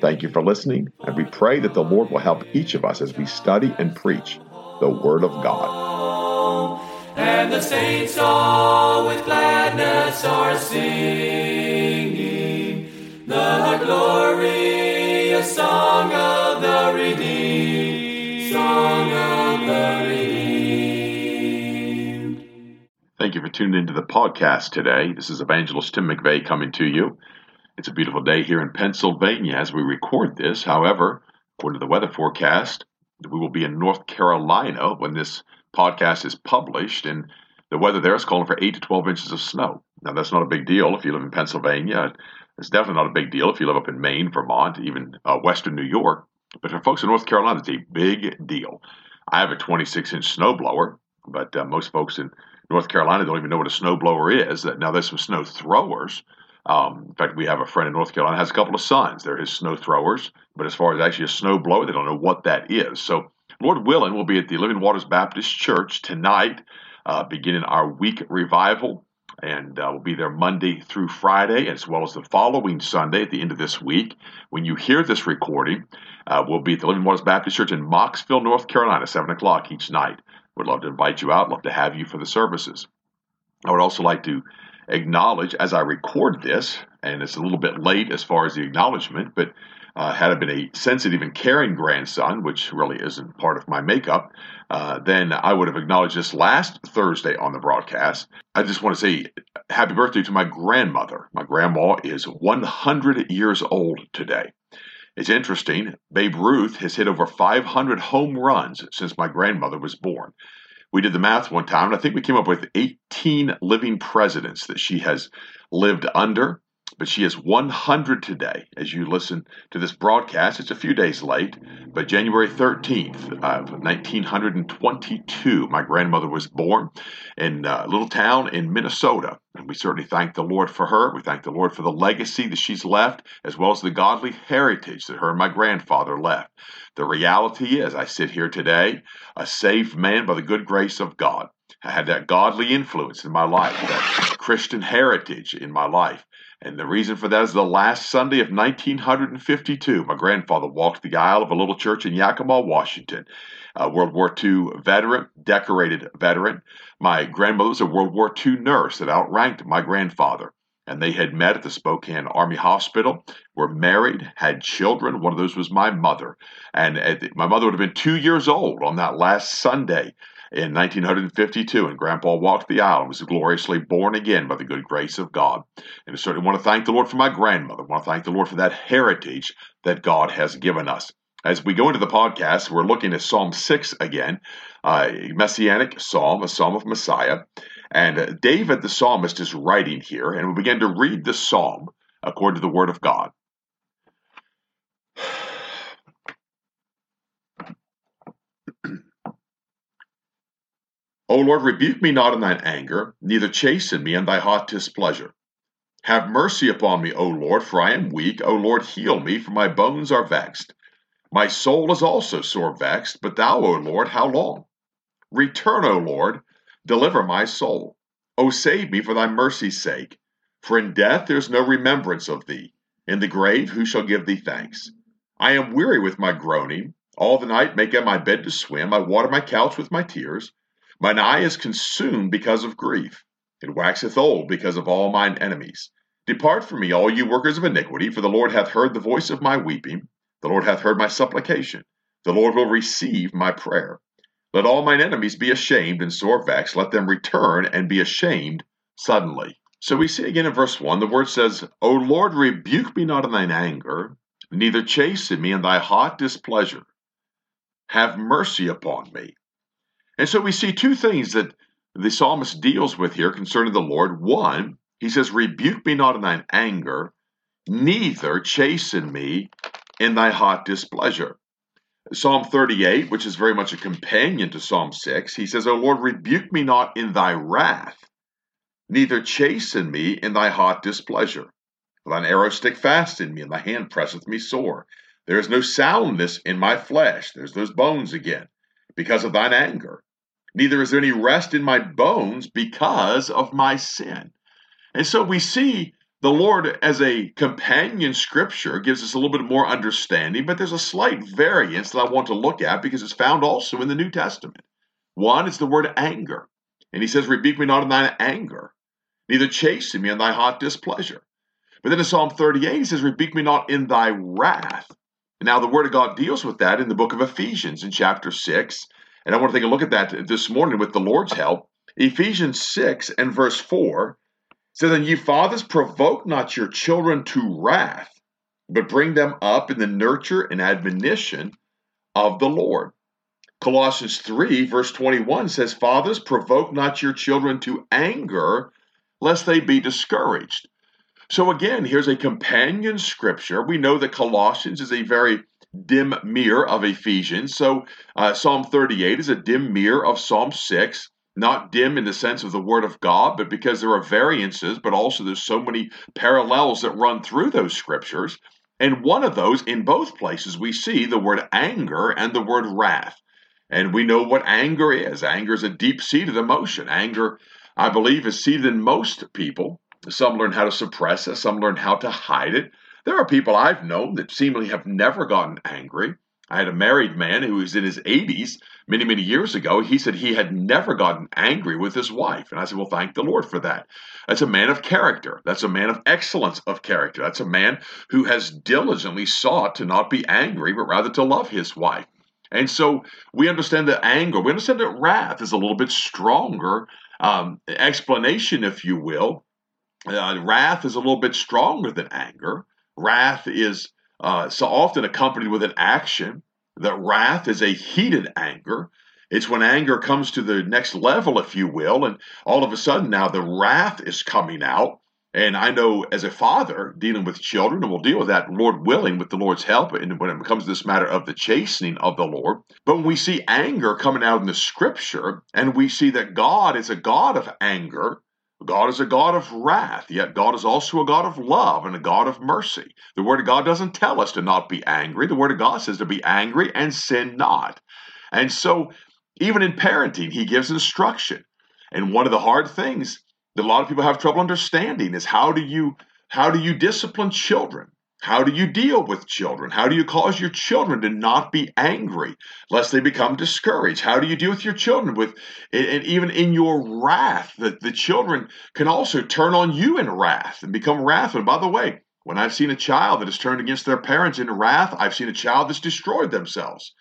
Thank you for listening, and we pray that the Lord will help each of us as we study and preach the Word of God. And the saints all with gladness are singing the glorious song of the redeemed, song of the redeemed. Thank you for tuning into the podcast today. This is Evangelist Tim McVeigh coming to you. It's a beautiful day here in Pennsylvania as we record this. However, according to the weather forecast, we will be in North Carolina when this podcast is published, and the weather there is calling for 8 to 12 inches of snow. Now, that's not a big deal if you live in Pennsylvania. It's definitely not a big deal if you live up in Maine, Vermont, even uh, western New York. But for folks in North Carolina, it's a big deal. I have a 26 inch snowblower, but uh, most folks in North Carolina don't even know what a snowblower is. Now, there's some snow throwers um, in fact, we have a friend in North Carolina has a couple of sons. They're his snow throwers, but as far as actually a snow blower, they don't know what that is. So, Lord willing, we'll be at the Living Waters Baptist Church tonight, uh, beginning our week revival, and uh, we'll be there Monday through Friday, as well as the following Sunday at the end of this week. When you hear this recording, uh, we'll be at the Living Waters Baptist Church in Mocksville, North Carolina, seven o'clock each night. Would love to invite you out. Love to have you for the services. I would also like to acknowledge as I record this, and it's a little bit late as far as the acknowledgement, but uh, had I been a sensitive and caring grandson, which really isn't part of my makeup, uh, then I would have acknowledged this last Thursday on the broadcast. I just want to say happy birthday to my grandmother. My grandma is 100 years old today. It's interesting, Babe Ruth has hit over 500 home runs since my grandmother was born. We did the math one time, and I think we came up with 18 living presidents that she has lived under. But she is 100 today. As you listen to this broadcast, it's a few days late, but January 13th of 1922, my grandmother was born in a little town in Minnesota. And we certainly thank the Lord for her. We thank the Lord for the legacy that she's left, as well as the godly heritage that her and my grandfather left. The reality is, I sit here today, a saved man by the good grace of God. I had that godly influence in my life, that Christian heritage in my life. And the reason for that is the last Sunday of 1952, my grandfather walked the aisle of a little church in Yakima, Washington. A World War II veteran, decorated veteran. My grandmother was a World War II nurse that outranked my grandfather. And they had met at the Spokane Army Hospital, were married, had children. One of those was my mother. And my mother would have been two years old on that last Sunday in 1952, and Grandpa walked the aisle and was gloriously born again by the good grace of God. And I certainly want to thank the Lord for my grandmother. I want to thank the Lord for that heritage that God has given us. As we go into the podcast, we're looking at Psalm 6 again, a messianic psalm, a psalm of Messiah. And David, the psalmist, is writing here, and we begin to read the psalm according to the Word of God. O Lord, rebuke me not in thine anger, neither chasten me in thy hot displeasure. Have mercy upon me, O Lord, for I am weak. O Lord, heal me, for my bones are vexed. My soul is also sore vexed, but thou, O Lord, how long? Return, O Lord, deliver my soul. O save me for thy mercy's sake. For in death there is no remembrance of thee. In the grave who shall give thee thanks? I am weary with my groaning. All the night make I my bed to swim. I water my couch with my tears. Mine eye is consumed because of grief. It waxeth old because of all mine enemies. Depart from me, all you workers of iniquity, for the Lord hath heard the voice of my weeping. The Lord hath heard my supplication. The Lord will receive my prayer. Let all mine enemies be ashamed and sore vexed. Let them return and be ashamed suddenly. So we see again in verse 1, the word says, O Lord, rebuke me not in thine anger, neither chasten me in thy hot displeasure. Have mercy upon me, and so we see two things that the psalmist deals with here concerning the Lord. One, he says, Rebuke me not in thine anger, neither chasten me in thy hot displeasure. Psalm 38, which is very much a companion to Psalm 6, he says, O Lord, rebuke me not in thy wrath, neither chasten me in thy hot displeasure. Thine arrow stick fast in me, and thy hand presseth me sore. There is no soundness in my flesh. There's those bones again, because of thine anger. Neither is there any rest in my bones because of my sin. And so we see the Lord as a companion scripture gives us a little bit more understanding, but there's a slight variance that I want to look at because it's found also in the New Testament. One is the word anger. And he says, Rebuke me not in thine anger, neither chasten me in thy hot displeasure. But then in Psalm 38, he says, Rebuke me not in thy wrath. And now the Word of God deals with that in the book of Ephesians in chapter 6. And I want to take a look at that this morning with the Lord's help. Ephesians 6 and verse 4 says, And ye fathers, provoke not your children to wrath, but bring them up in the nurture and admonition of the Lord. Colossians 3, verse 21 says, Fathers, provoke not your children to anger, lest they be discouraged. So again, here's a companion scripture. We know that Colossians is a very dim mirror of Ephesians. So uh, Psalm 38 is a dim mirror of Psalm 6. Not dim in the sense of the Word of God, but because there are variances, but also there's so many parallels that run through those scriptures. And one of those, in both places, we see the word anger and the word wrath. And we know what anger is. Anger is a deep seated emotion. Anger, I believe, is seated in most people. Some learn how to suppress it, some learn how to hide it. There are people I've known that seemingly have never gotten angry. I had a married man who was in his 80s many, many years ago. He said he had never gotten angry with his wife. And I said, Well, thank the Lord for that. That's a man of character. That's a man of excellence of character. That's a man who has diligently sought to not be angry, but rather to love his wife. And so we understand that anger, we understand that wrath is a little bit stronger um, explanation, if you will, uh, wrath is a little bit stronger than anger. Wrath is uh, so often accompanied with an action. That wrath is a heated anger. It's when anger comes to the next level, if you will, and all of a sudden now the wrath is coming out. And I know as a father dealing with children, and we'll deal with that, Lord willing, with the Lord's help, and when it comes to this matter of the chastening of the Lord. But when we see anger coming out in the scripture, and we see that God is a God of anger, God is a God of wrath, yet God is also a God of love and a God of mercy. The Word of God doesn't tell us to not be angry. The Word of God says to be angry and sin not. And so, even in parenting, He gives instruction. And one of the hard things that a lot of people have trouble understanding is how do you how do you discipline children? How do you deal with children? How do you cause your children to not be angry lest they become discouraged? How do you deal with your children with and even in your wrath that the children can also turn on you in wrath and become wrathful. By the way, when I've seen a child that has turned against their parents in wrath, I've seen a child that's destroyed themselves.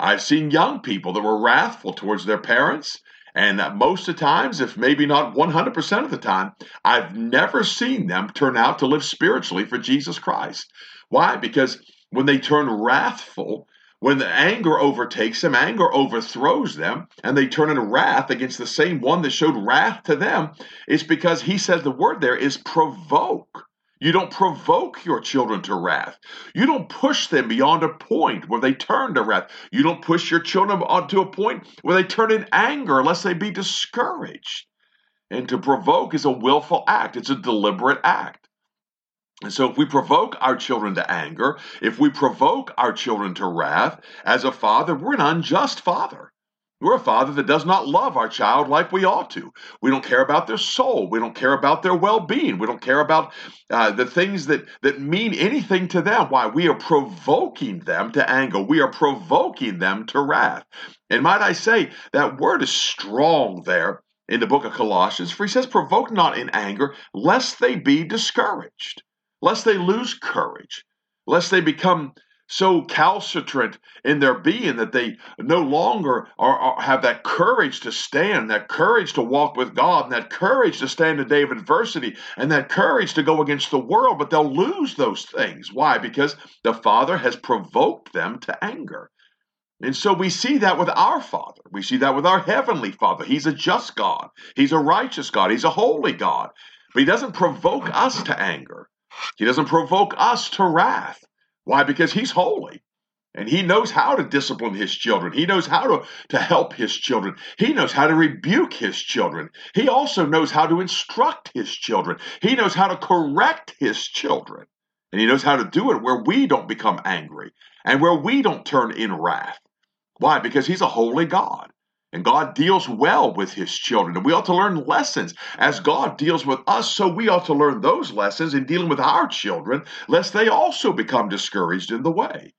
I've seen young people that were wrathful towards their parents and most of the times, if maybe not 100% of the time, I've never seen them turn out to live spiritually for Jesus Christ. Why? Because when they turn wrathful, when the anger overtakes them, anger overthrows them, and they turn in wrath against the same one that showed wrath to them, it's because he says the word there is provoke. You don't provoke your children to wrath. You don't push them beyond a point where they turn to wrath. You don't push your children to a point where they turn in anger lest they be discouraged. And to provoke is a willful act, it's a deliberate act. And so, if we provoke our children to anger, if we provoke our children to wrath, as a father, we're an unjust father. We're a father that does not love our child like we ought to. We don't care about their soul. We don't care about their well being. We don't care about uh, the things that, that mean anything to them. Why? We are provoking them to anger. We are provoking them to wrath. And might I say, that word is strong there in the book of Colossians, for he says, Provoke not in anger, lest they be discouraged, lest they lose courage, lest they become so calcitrant in their being that they no longer are, are, have that courage to stand, that courage to walk with God, and that courage to stand in day of adversity, and that courage to go against the world, but they'll lose those things. Why? Because the Father has provoked them to anger. And so we see that with our Father. We see that with our Heavenly Father. He's a just God, He's a righteous God, He's a holy God. But He doesn't provoke us to anger, He doesn't provoke us to wrath. Why? Because he's holy. And he knows how to discipline his children. He knows how to, to help his children. He knows how to rebuke his children. He also knows how to instruct his children. He knows how to correct his children. And he knows how to do it where we don't become angry and where we don't turn in wrath. Why? Because he's a holy God. And God deals well with his children. And we ought to learn lessons. As God deals with us, so we ought to learn those lessons in dealing with our children, lest they also become discouraged in the way.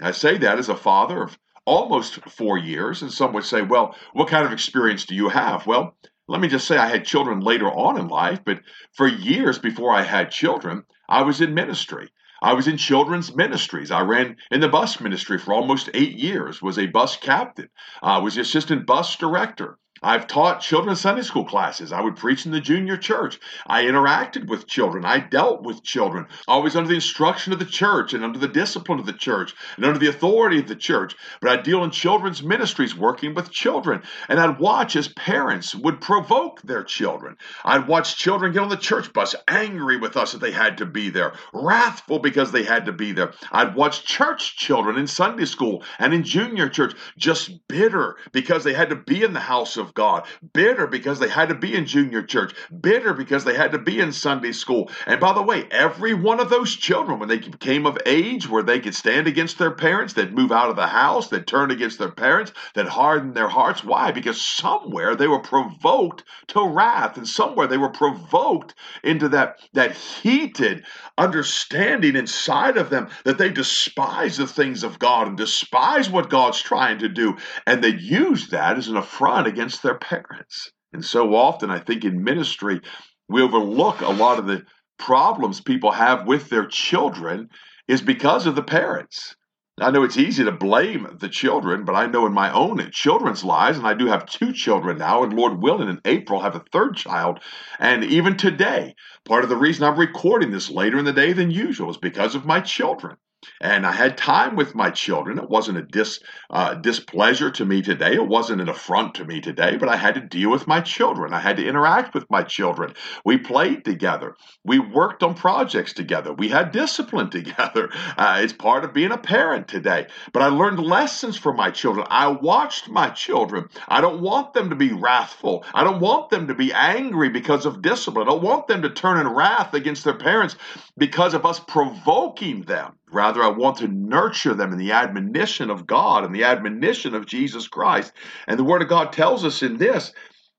I say that as a father of almost four years, and some would say, well, what kind of experience do you have? Well, let me just say I had children later on in life, but for years before I had children, I was in ministry. I was in children's ministries. I ran in the bus ministry for almost eight years, was a bus captain, I was the assistant bus director. I've taught children's Sunday school classes. I would preach in the junior church. I interacted with children. I dealt with children, always under the instruction of the church and under the discipline of the church and under the authority of the church. But I deal in children's ministries working with children. And I'd watch as parents would provoke their children. I'd watch children get on the church bus angry with us that they had to be there, wrathful because they had to be there. I'd watch church children in Sunday school and in junior church just bitter because they had to be in the house of God, bitter because they had to be in junior church, bitter because they had to be in Sunday school. And by the way, every one of those children, when they came of age where they could stand against their parents, they'd move out of the house, they'd turn against their parents, they'd harden their hearts. Why? Because somewhere they were provoked to wrath, and somewhere they were provoked into that, that heated understanding inside of them that they despise the things of God and despise what God's trying to do. And they use that as an affront against their parents. And so often, I think in ministry, we overlook a lot of the problems people have with their children is because of the parents. I know it's easy to blame the children, but I know in my own children's lives, and I do have two children now, and Lord willing, in April, have a third child. And even today, part of the reason I'm recording this later in the day than usual is because of my children and I had time with my children. It wasn't a dis, uh, displeasure to me today. It wasn't an affront to me today, but I had to deal with my children. I had to interact with my children. We played together. We worked on projects together. We had discipline together. Uh, it's part of being a parent today. But I learned lessons from my children. I watched my children. I don't want them to be wrathful. I don't want them to be angry because of discipline. I don't want them to turn in wrath against their parents because of us provoking them. Rather, I want to nurture them in the admonition of God and the admonition of Jesus Christ. And the Word of God tells us in this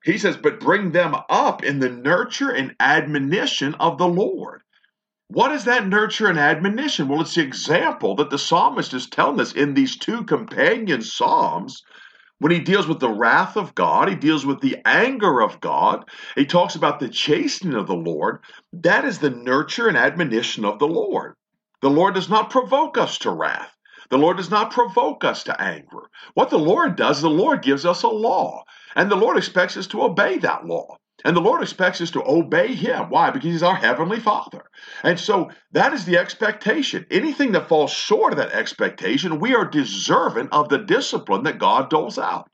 He says, but bring them up in the nurture and admonition of the Lord. What is that nurture and admonition? Well, it's the example that the psalmist is telling us in these two companion psalms. When he deals with the wrath of God, he deals with the anger of God. He talks about the chastening of the Lord. That is the nurture and admonition of the Lord. The Lord does not provoke us to wrath. The Lord does not provoke us to anger. What the Lord does, the Lord gives us a law, and the Lord expects us to obey that law. And the Lord expects us to obey Him. Why? Because He's our Heavenly Father. And so that is the expectation. Anything that falls short of that expectation, we are deserving of the discipline that God doles out.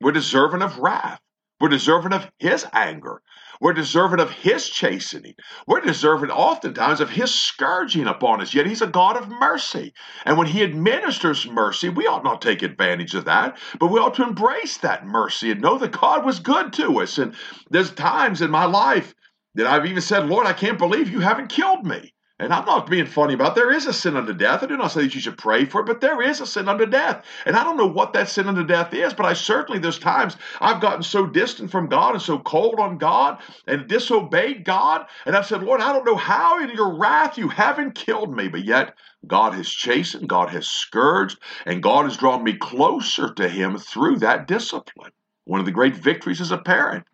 We're deserving of wrath. We're deserving of His anger. We're deserving of His chastening. We're deserving oftentimes of His scourging upon us. Yet He's a God of mercy. And when He administers mercy, we ought not take advantage of that, but we ought to embrace that mercy and know that God was good to us. And there's times in my life that I've even said, Lord, I can't believe you haven't killed me. And I'm not being funny about it. there is a sin unto death. I do not say that you should pray for it, but there is a sin unto death. And I don't know what that sin unto death is, but I certainly there's times I've gotten so distant from God and so cold on God and disobeyed God. And I've said, Lord, I don't know how in your wrath you haven't killed me, but yet God has chastened, God has scourged, and God has drawn me closer to Him through that discipline. One of the great victories as a parent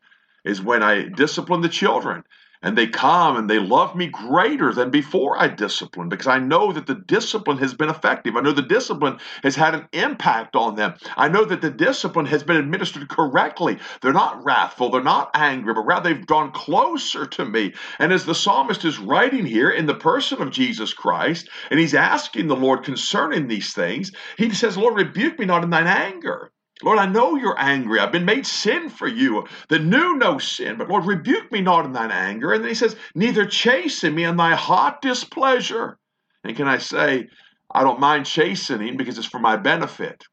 is when I discipline the children and they come and they love me greater than before I discipline because I know that the discipline has been effective. I know the discipline has had an impact on them. I know that the discipline has been administered correctly. They're not wrathful, they're not angry, but rather they've drawn closer to me. And as the psalmist is writing here in the person of Jesus Christ, and he's asking the Lord concerning these things, he says, Lord, rebuke me not in thine anger. Lord, I know you're angry. I've been made sin for you that knew no sin. But Lord, rebuke me not in thine anger. And then he says, Neither chasten me in thy hot displeasure. And can I say, I don't mind chastening because it's for my benefit.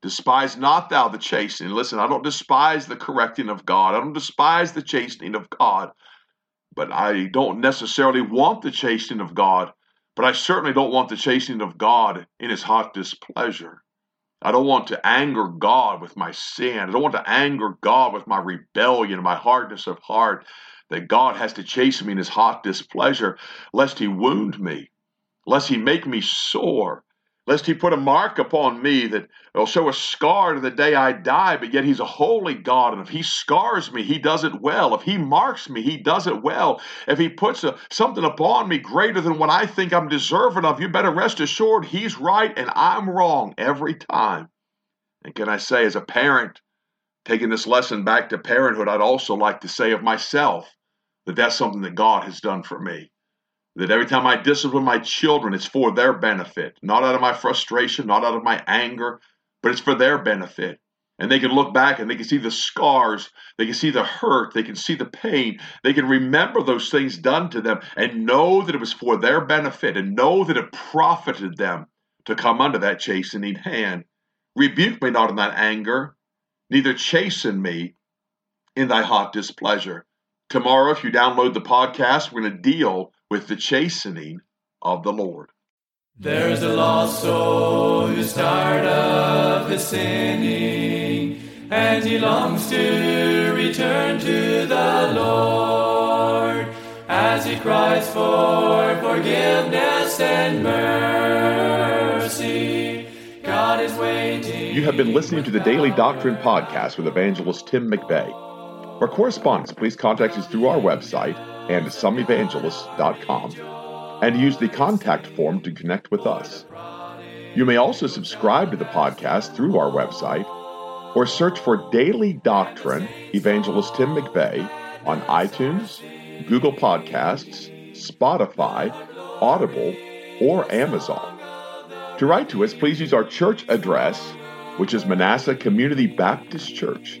Despise not thou the chastening. Listen, I don't despise the correcting of God. I don't despise the chastening of God. But I don't necessarily want the chastening of God. But I certainly don't want the chastening of God in his hot displeasure. I don't want to anger God with my sin. I don't want to anger God with my rebellion my hardness of heart that God has to chase me in his hot displeasure, lest he wound me, lest he make me sore, lest he put a mark upon me that oh, will show a scar to the day I die, but yet he's a holy God. And if he scars me, he does it well. If he marks me, he does it well. If he puts a, something upon me greater than what I think I'm deserving of, you better rest assured he's right and I'm wrong every time. And can I say, as a parent, taking this lesson back to parenthood, I'd also like to say of myself that that's something that God has done for me. That every time I discipline my children, it's for their benefit, not out of my frustration, not out of my anger, but it's for their benefit. And they can look back and they can see the scars, they can see the hurt, they can see the pain, they can remember those things done to them and know that it was for their benefit and know that it profited them to come under that chastening hand. Rebuke me not in that anger, neither chasten me in thy hot displeasure. Tomorrow, if you download the podcast, we're going to deal with the chastening of the Lord. There's a lost soul who's tired of his sinning, and he longs to return to the Lord as he cries for forgiveness and mercy. God is waiting. You have been listening to the Daily Doctrine Podcast with evangelist Tim McVeigh. For correspondence, please contact us through our website andsomeevangelists.com and use the contact form to connect with us. You may also subscribe to the podcast through our website or search for Daily Doctrine Evangelist Tim McVeigh on iTunes, Google Podcasts, Spotify, Audible, or Amazon. To write to us, please use our church address, which is Manasseh Community Baptist Church,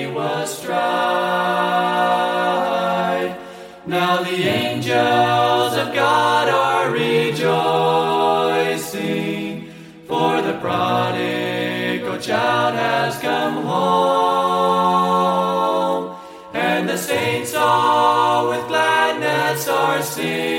Home,